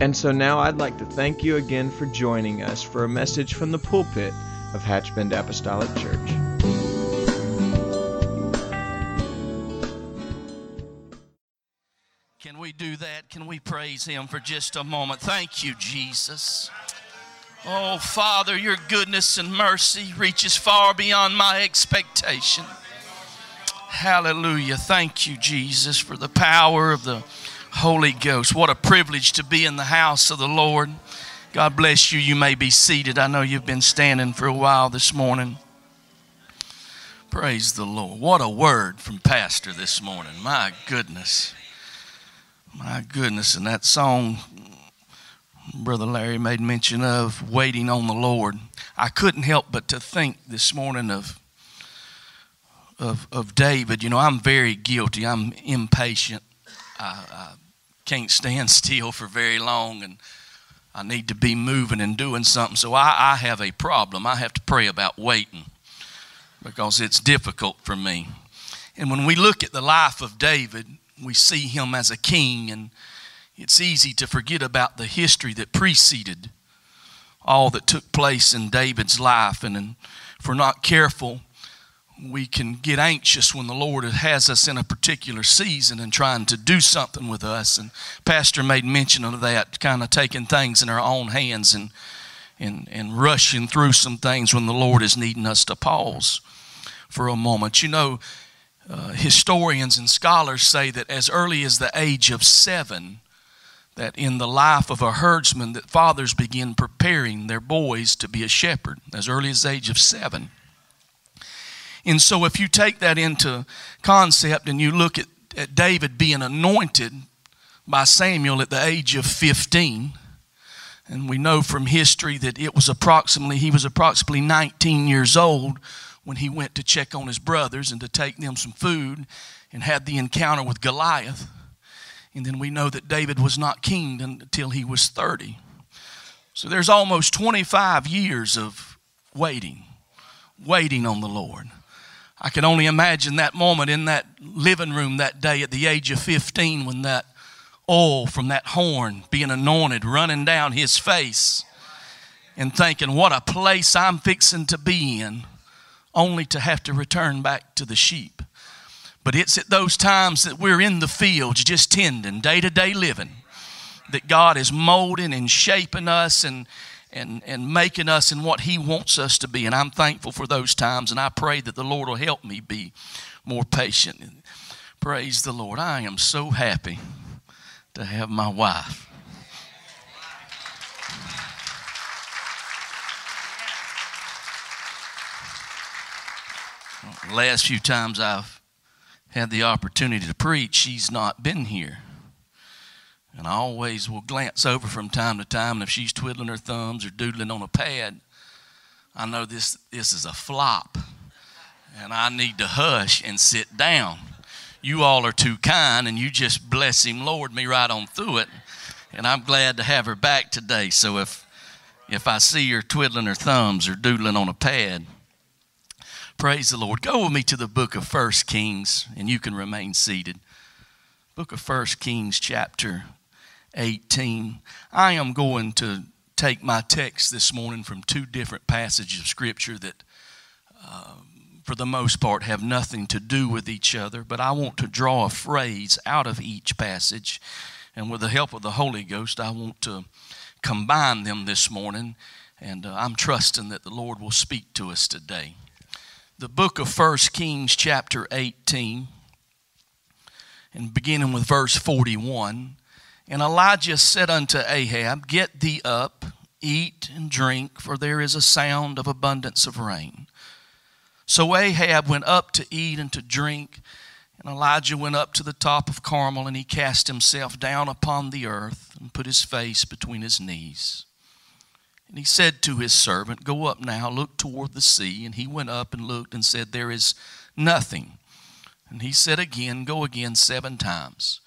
And so now I'd like to thank you again for joining us for a message from the pulpit of Hatchbend Apostolic Church. Can we do that? Can we praise Him for just a moment? Thank you, Jesus. Oh, Father, your goodness and mercy reaches far beyond my expectation. Hallelujah. Thank you, Jesus, for the power of the Holy Ghost. What a privilege to be in the house of the Lord. God bless you. You may be seated. I know you've been standing for a while this morning. Praise the Lord. What a word from Pastor this morning. My goodness. My goodness. And that song Brother Larry made mention of, Waiting on the Lord. I couldn't help but to think this morning of, of, of David. You know, I'm very guilty. I'm impatient. I, I can't stand still for very long and I need to be moving and doing something. So I, I have a problem. I have to pray about waiting because it's difficult for me. And when we look at the life of David, we see him as a king, and it's easy to forget about the history that preceded all that took place in David's life. And if we're not careful, we can get anxious when the Lord has us in a particular season and trying to do something with us. And Pastor made mention of that, kind of taking things in our own hands and and, and rushing through some things when the Lord is needing us to pause for a moment. You know, uh, historians and scholars say that as early as the age of seven, that in the life of a herdsman, that fathers begin preparing their boys to be a shepherd as early as the age of seven. And so, if you take that into concept and you look at, at David being anointed by Samuel at the age of 15, and we know from history that it was approximately, he was approximately 19 years old when he went to check on his brothers and to take them some food and had the encounter with Goliath. And then we know that David was not king until he was 30. So there's almost 25 years of waiting, waiting on the Lord. I can only imagine that moment in that living room that day at the age of 15 when that oil from that horn being anointed running down his face and thinking, what a place I'm fixing to be in, only to have to return back to the sheep. But it's at those times that we're in the fields just tending, day to day living, that God is molding and shaping us and and, and making us in what He wants us to be. And I'm thankful for those times, and I pray that the Lord will help me be more patient. Praise the Lord. I am so happy to have my wife. last few times I've had the opportunity to preach, she's not been here. And I always will glance over from time to time, and if she's twiddling her thumbs or doodling on a pad, I know this, this is a flop. And I need to hush and sit down. You all are too kind, and you just bless him, Lord, me right on through it. And I'm glad to have her back today. So if if I see her twiddling her thumbs or doodling on a pad, praise the Lord. Go with me to the book of First Kings, and you can remain seated. Book of First Kings, chapter 18. I am going to take my text this morning from two different passages of Scripture that, uh, for the most part, have nothing to do with each other, but I want to draw a phrase out of each passage. And with the help of the Holy Ghost, I want to combine them this morning. And uh, I'm trusting that the Lord will speak to us today. The book of First Kings, chapter 18, and beginning with verse 41. And Elijah said unto Ahab, Get thee up, eat and drink, for there is a sound of abundance of rain. So Ahab went up to eat and to drink, And Elijah went up to the top of Carmel, and he cast himself down upon the earth and put his face between his knees. And he said to his servant, Go up now, look toward the sea. And he went up and looked and said, There is nothing. And he said again, Go again seven times.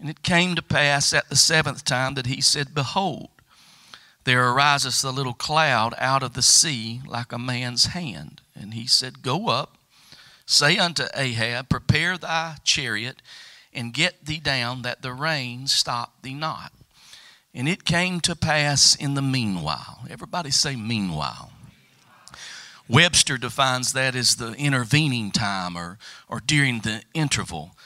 And it came to pass at the seventh time that he said, Behold, there arises a little cloud out of the sea like a man's hand. And he said, Go up Say unto Ahab, Prepare thy chariot, and get thee down, that the rain stop thee not. And it came to pass in the meanwhile. Everybody say, meanwhile. Webster defines that as the intervening time or, or during the interval.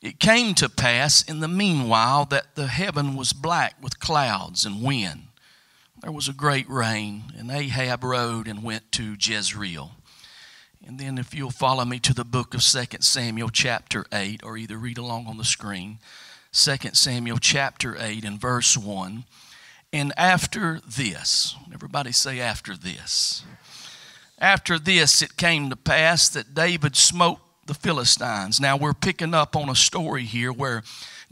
It came to pass in the meanwhile that the heaven was black with clouds and wind. There was a great rain, and Ahab rode and went to Jezreel. And then, if you'll follow me to the book of 2 Samuel, chapter 8, or either read along on the screen, 2 Samuel, chapter 8, and verse 1. And after this, everybody say, after this. After this, it came to pass that David smote the Philistines. Now, we're picking up on a story here where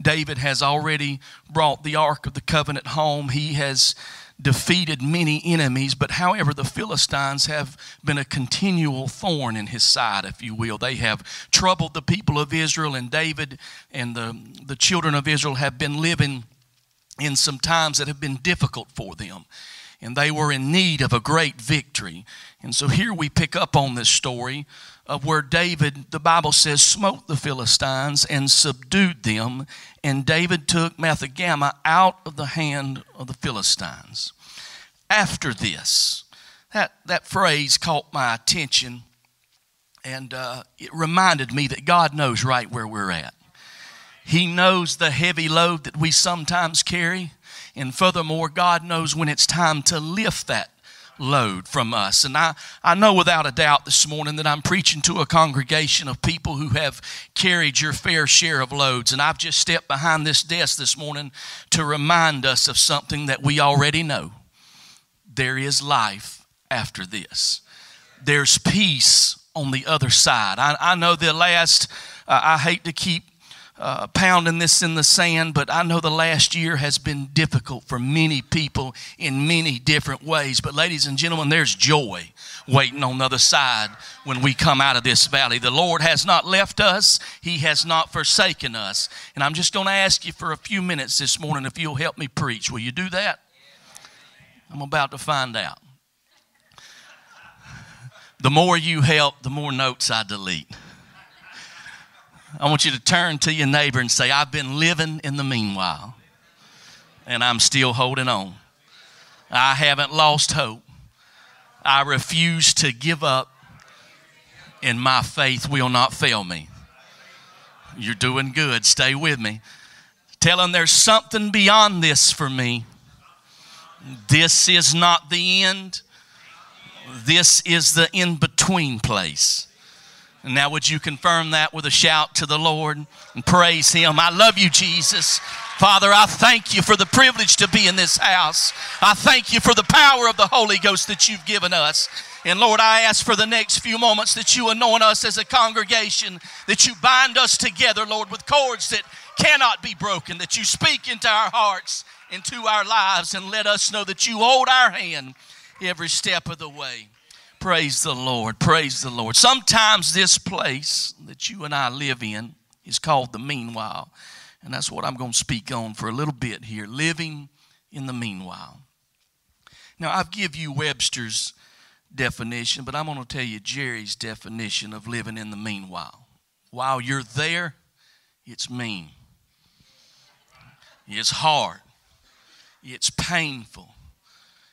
David has already brought the Ark of the Covenant home. He has defeated many enemies, but however, the Philistines have been a continual thorn in his side, if you will. They have troubled the people of Israel, and David and the, the children of Israel have been living in some times that have been difficult for them. And they were in need of a great victory. And so here we pick up on this story of where David, the Bible says, smote the Philistines and subdued them, and David took Methegammah out of the hand of the Philistines. After this, that, that phrase caught my attention, and uh, it reminded me that God knows right where we're at. He knows the heavy load that we sometimes carry, and furthermore, God knows when it's time to lift that load from us. And I, I know without a doubt this morning that I'm preaching to a congregation of people who have carried your fair share of loads. And I've just stepped behind this desk this morning to remind us of something that we already know there is life after this, there's peace on the other side. I, I know the last, uh, I hate to keep uh, pounding this in the sand, but I know the last year has been difficult for many people in many different ways. But, ladies and gentlemen, there's joy waiting on the other side when we come out of this valley. The Lord has not left us, He has not forsaken us. And I'm just going to ask you for a few minutes this morning if you'll help me preach. Will you do that? I'm about to find out. The more you help, the more notes I delete. I want you to turn to your neighbor and say, I've been living in the meanwhile, and I'm still holding on. I haven't lost hope. I refuse to give up, and my faith will not fail me. You're doing good. Stay with me. Tell them there's something beyond this for me. This is not the end, this is the in between place. And now, would you confirm that with a shout to the Lord and praise Him? I love you, Jesus. Father, I thank you for the privilege to be in this house. I thank you for the power of the Holy Ghost that you've given us. And Lord, I ask for the next few moments that you anoint us as a congregation, that you bind us together, Lord, with cords that cannot be broken, that you speak into our hearts, into our lives, and let us know that you hold our hand every step of the way. Praise the Lord. Praise the Lord. Sometimes this place that you and I live in is called the meanwhile. And that's what I'm going to speak on for a little bit here living in the meanwhile. Now, I've give you Webster's definition, but I'm going to tell you Jerry's definition of living in the meanwhile. While you're there, it's mean, it's hard, it's painful,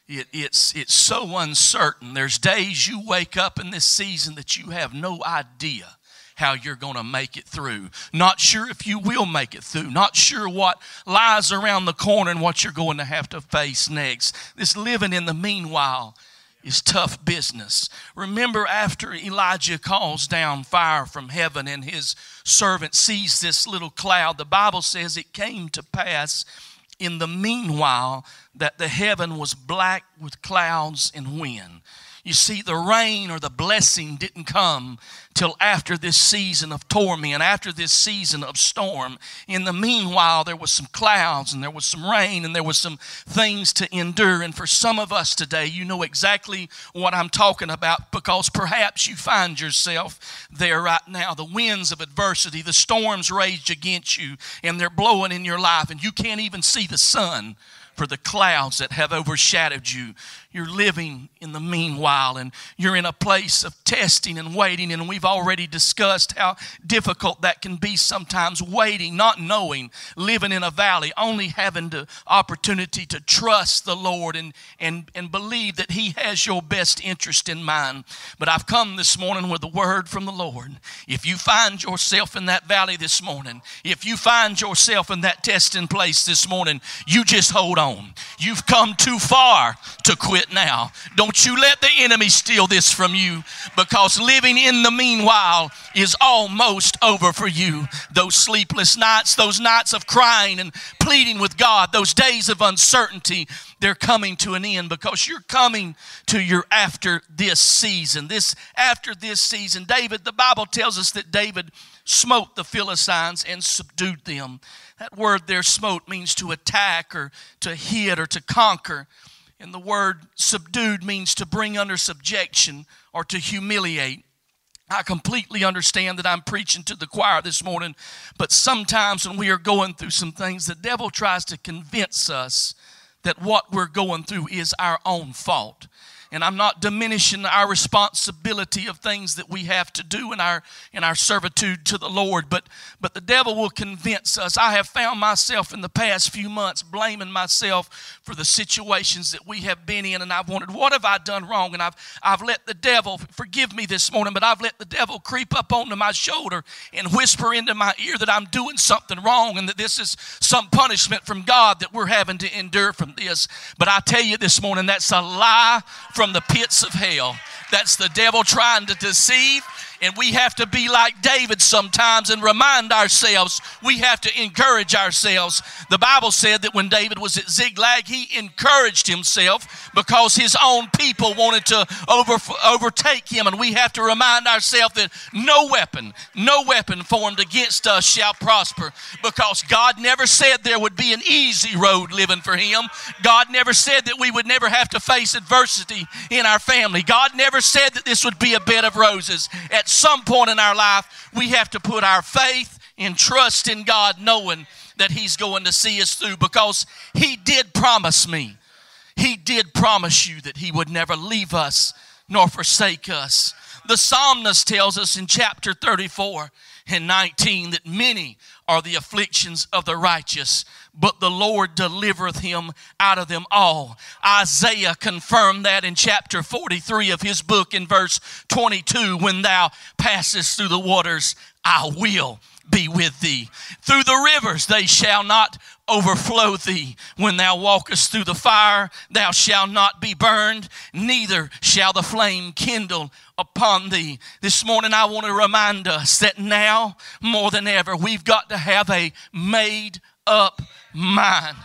it, it's, it's so uncertain. There's days you wake up in this season that you have no idea how you're going to make it through. Not sure if you will make it through. Not sure what lies around the corner and what you're going to have to face next. This living in the meanwhile is tough business. Remember, after Elijah calls down fire from heaven and his servant sees this little cloud, the Bible says it came to pass in the meanwhile that the heaven was black with clouds and wind. You see, the rain or the blessing didn't come till after this season of torment, after this season of storm. In the meanwhile, there was some clouds and there was some rain and there was some things to endure. And for some of us today, you know exactly what I'm talking about because perhaps you find yourself there right now. The winds of adversity, the storms rage against you, and they're blowing in your life, and you can't even see the sun for the clouds that have overshadowed you. You're living in the meanwhile, and you're in a place of testing and waiting. And we've already discussed how difficult that can be sometimes waiting, not knowing, living in a valley, only having the opportunity to trust the Lord and, and, and believe that He has your best interest in mind. But I've come this morning with a word from the Lord. If you find yourself in that valley this morning, if you find yourself in that testing place this morning, you just hold on. You've come too far to quit it now. Don't you let the enemy steal this from you because living in the meanwhile is almost over for you. Those sleepless nights, those nights of crying and pleading with God, those days of uncertainty, they're coming to an end because you're coming to your after this season. This after this season, David, the Bible tells us that David smote the Philistines and subdued them. That word there, smote, means to attack or to hit or to conquer. And the word subdued means to bring under subjection or to humiliate. I completely understand that I'm preaching to the choir this morning, but sometimes when we are going through some things, the devil tries to convince us that what we're going through is our own fault and I'm not diminishing our responsibility of things that we have to do in our in our servitude to the Lord, but but the devil will convince us. I have found myself in the past few months blaming myself for the situations that we have been in, and I've wondered, what have I done wrong? And I've I've let the devil forgive me this morning, but I've let the devil creep up onto my shoulder and whisper into my ear that I'm doing something wrong and that this is some punishment from God that we're having to endure from this. But I tell you this morning, that's a lie from from the pits of hell. That's the devil trying to deceive and we have to be like David sometimes and remind ourselves, we have to encourage ourselves. The Bible said that when David was at Ziklag, he encouraged himself because his own people wanted to over, overtake him. And we have to remind ourselves that no weapon, no weapon formed against us shall prosper because God never said there would be an easy road living for him. God never said that we would never have to face adversity in our family. God never said that this would be a bed of roses. At some point in our life, we have to put our faith and trust in God, knowing that He's going to see us through because He did promise me. He did promise you that He would never leave us nor forsake us. The psalmist tells us in chapter 34 and 19 that many are the afflictions of the righteous, but the Lord delivereth him out of them all. Isaiah confirmed that in chapter 43 of his book in verse 22 when thou passest through the waters, I will be with thee. Through the rivers they shall not overflow thee. When thou walkest through the fire, thou shalt not be burned, neither shall the flame kindle upon thee. This morning, I want to remind us that now more than ever, we've got to have a made up mind.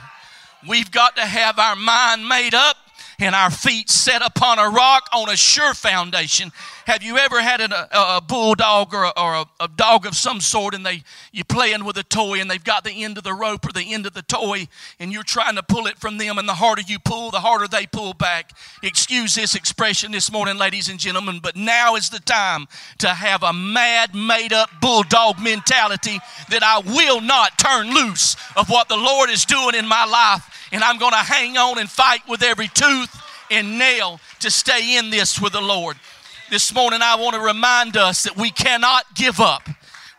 We've got to have our mind made up and our feet set upon a rock on a sure foundation. Have you ever had a, a bulldog or, a, or a, a, dog of some sort and they you're playing with a toy and they've got the end of the rope or the end of the toy and you're trying to pull it from them and the harder you pull, the harder they pull back. Excuse this expression this morning, ladies and gentlemen, but now is the time to have a mad, made up bulldog mentality that I will not turn loose of what the Lord is doing in my life and I'm going to hang on and fight with every tooth and nail to stay in this with the Lord. This morning, I want to remind us that we cannot give up.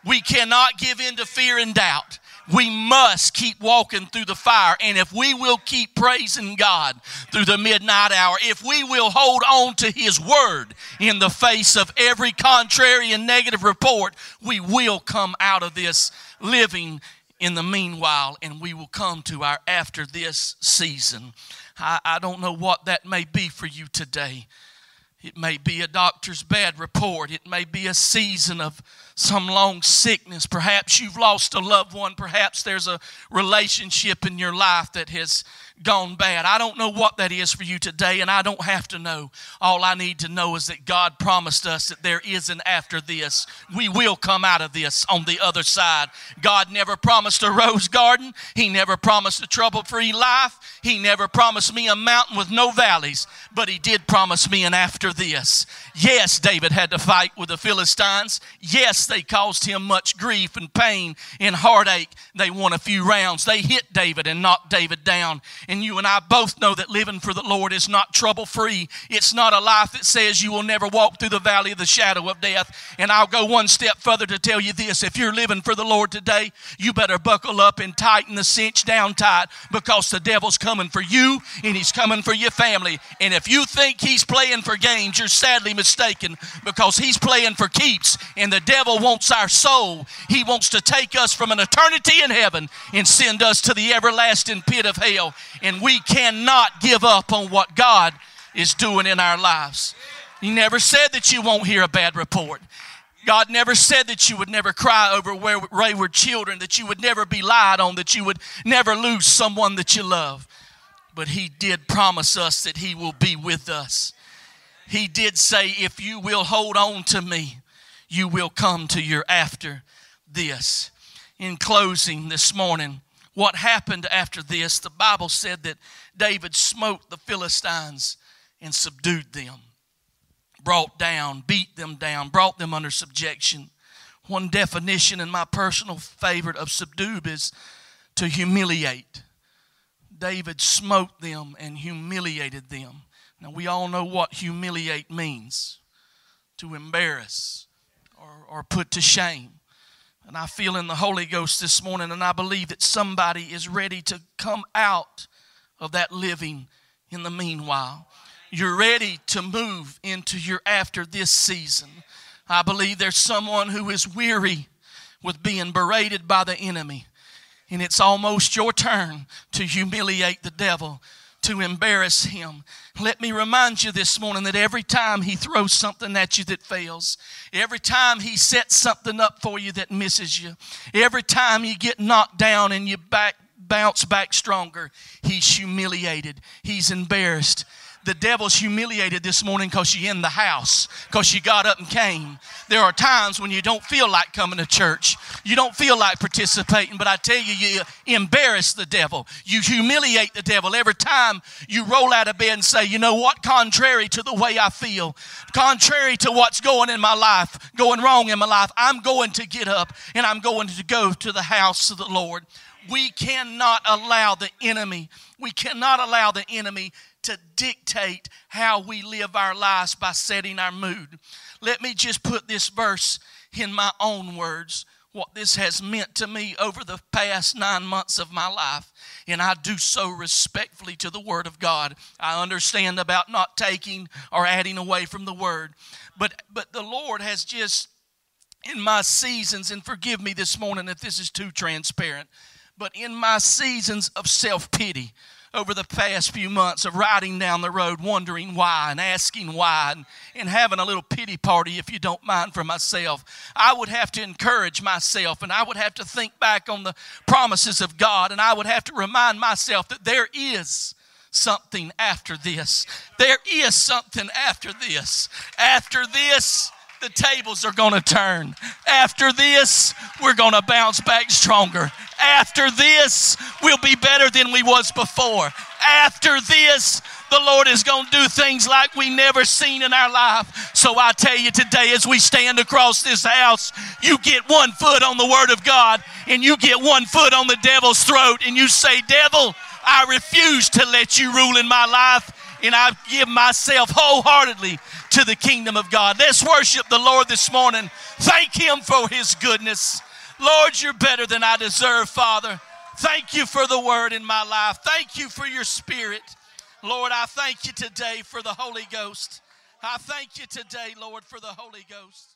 We cannot give in to fear and doubt. We must keep walking through the fire. And if we will keep praising God through the midnight hour, if we will hold on to His word in the face of every contrary and negative report, we will come out of this living in the meanwhile, and we will come to our after this season. I, I don't know what that may be for you today. It may be a doctor's bad report. It may be a season of some long sickness. Perhaps you've lost a loved one. Perhaps there's a relationship in your life that has gone bad. I don't know what that is for you today, and I don't have to know. All I need to know is that God promised us that there is an after this. We will come out of this on the other side. God never promised a rose garden, He never promised a trouble free life, He never promised me a mountain with no valleys, but He did promise me an after this. Yes, David had to fight with the Philistines. Yes, they caused him much grief and pain and heartache. They won a few rounds. They hit David and knocked David down. And you and I both know that living for the Lord is not trouble free. It's not a life that says you will never walk through the valley of the shadow of death. And I'll go one step further to tell you this if you're living for the Lord today, you better buckle up and tighten the cinch down tight because the devil's coming for you and he's coming for your family. And if you think he's playing for games, you're sadly mistaken because he's playing for keeps and the devil wants our soul. He wants to take us from an eternity in heaven and send us to the everlasting pit of hell. And we cannot give up on what God is doing in our lives. He never said that you won't hear a bad report. God never said that you would never cry over wayward children, that you would never be lied on, that you would never lose someone that you love. But He did promise us that He will be with us he did say, If you will hold on to me, you will come to your after this. In closing this morning, what happened after this? The Bible said that David smote the Philistines and subdued them, brought down, beat them down, brought them under subjection. One definition, and my personal favorite of subdue, is to humiliate. David smote them and humiliated them. Now, we all know what humiliate means to embarrass or, or put to shame. And I feel in the Holy Ghost this morning, and I believe that somebody is ready to come out of that living in the meanwhile. You're ready to move into your after this season. I believe there's someone who is weary with being berated by the enemy, and it's almost your turn to humiliate the devil to embarrass him. Let me remind you this morning that every time he throws something at you that fails, every time he sets something up for you that misses you, every time you get knocked down and you back bounce back stronger, he's humiliated, he's embarrassed, the devil's humiliated this morning because you're in the house, because you got up and came. There are times when you don't feel like coming to church, you don't feel like participating, but I tell you, you embarrass the devil. You humiliate the devil every time you roll out of bed and say, you know what, contrary to the way I feel, contrary to what's going in my life, going wrong in my life, I'm going to get up and I'm going to go to the house of the Lord. We cannot allow the enemy, we cannot allow the enemy to dictate how we live our lives by setting our mood. Let me just put this verse in my own words what this has meant to me over the past nine months of my life. And I do so respectfully to the Word of God. I understand about not taking or adding away from the Word. But, but the Lord has just, in my seasons, and forgive me this morning if this is too transparent, but in my seasons of self pity, over the past few months of riding down the road, wondering why and asking why and, and having a little pity party, if you don't mind, for myself. I would have to encourage myself and I would have to think back on the promises of God and I would have to remind myself that there is something after this. There is something after this. After this, the tables are going to turn. After this, we're going to bounce back stronger. After this, we'll be better than we was before. After this, the Lord is going to do things like we never seen in our life. So I tell you today, as we stand across this house, you get one foot on the Word of God and you get one foot on the devil's throat and you say, Devil, I refuse to let you rule in my life and I give myself wholeheartedly to the kingdom of God. Let's worship the Lord this morning. Thank Him for His goodness. Lord, you're better than I deserve, Father. Thank you for the word in my life. Thank you for your spirit. Lord, I thank you today for the Holy Ghost. I thank you today, Lord, for the Holy Ghost.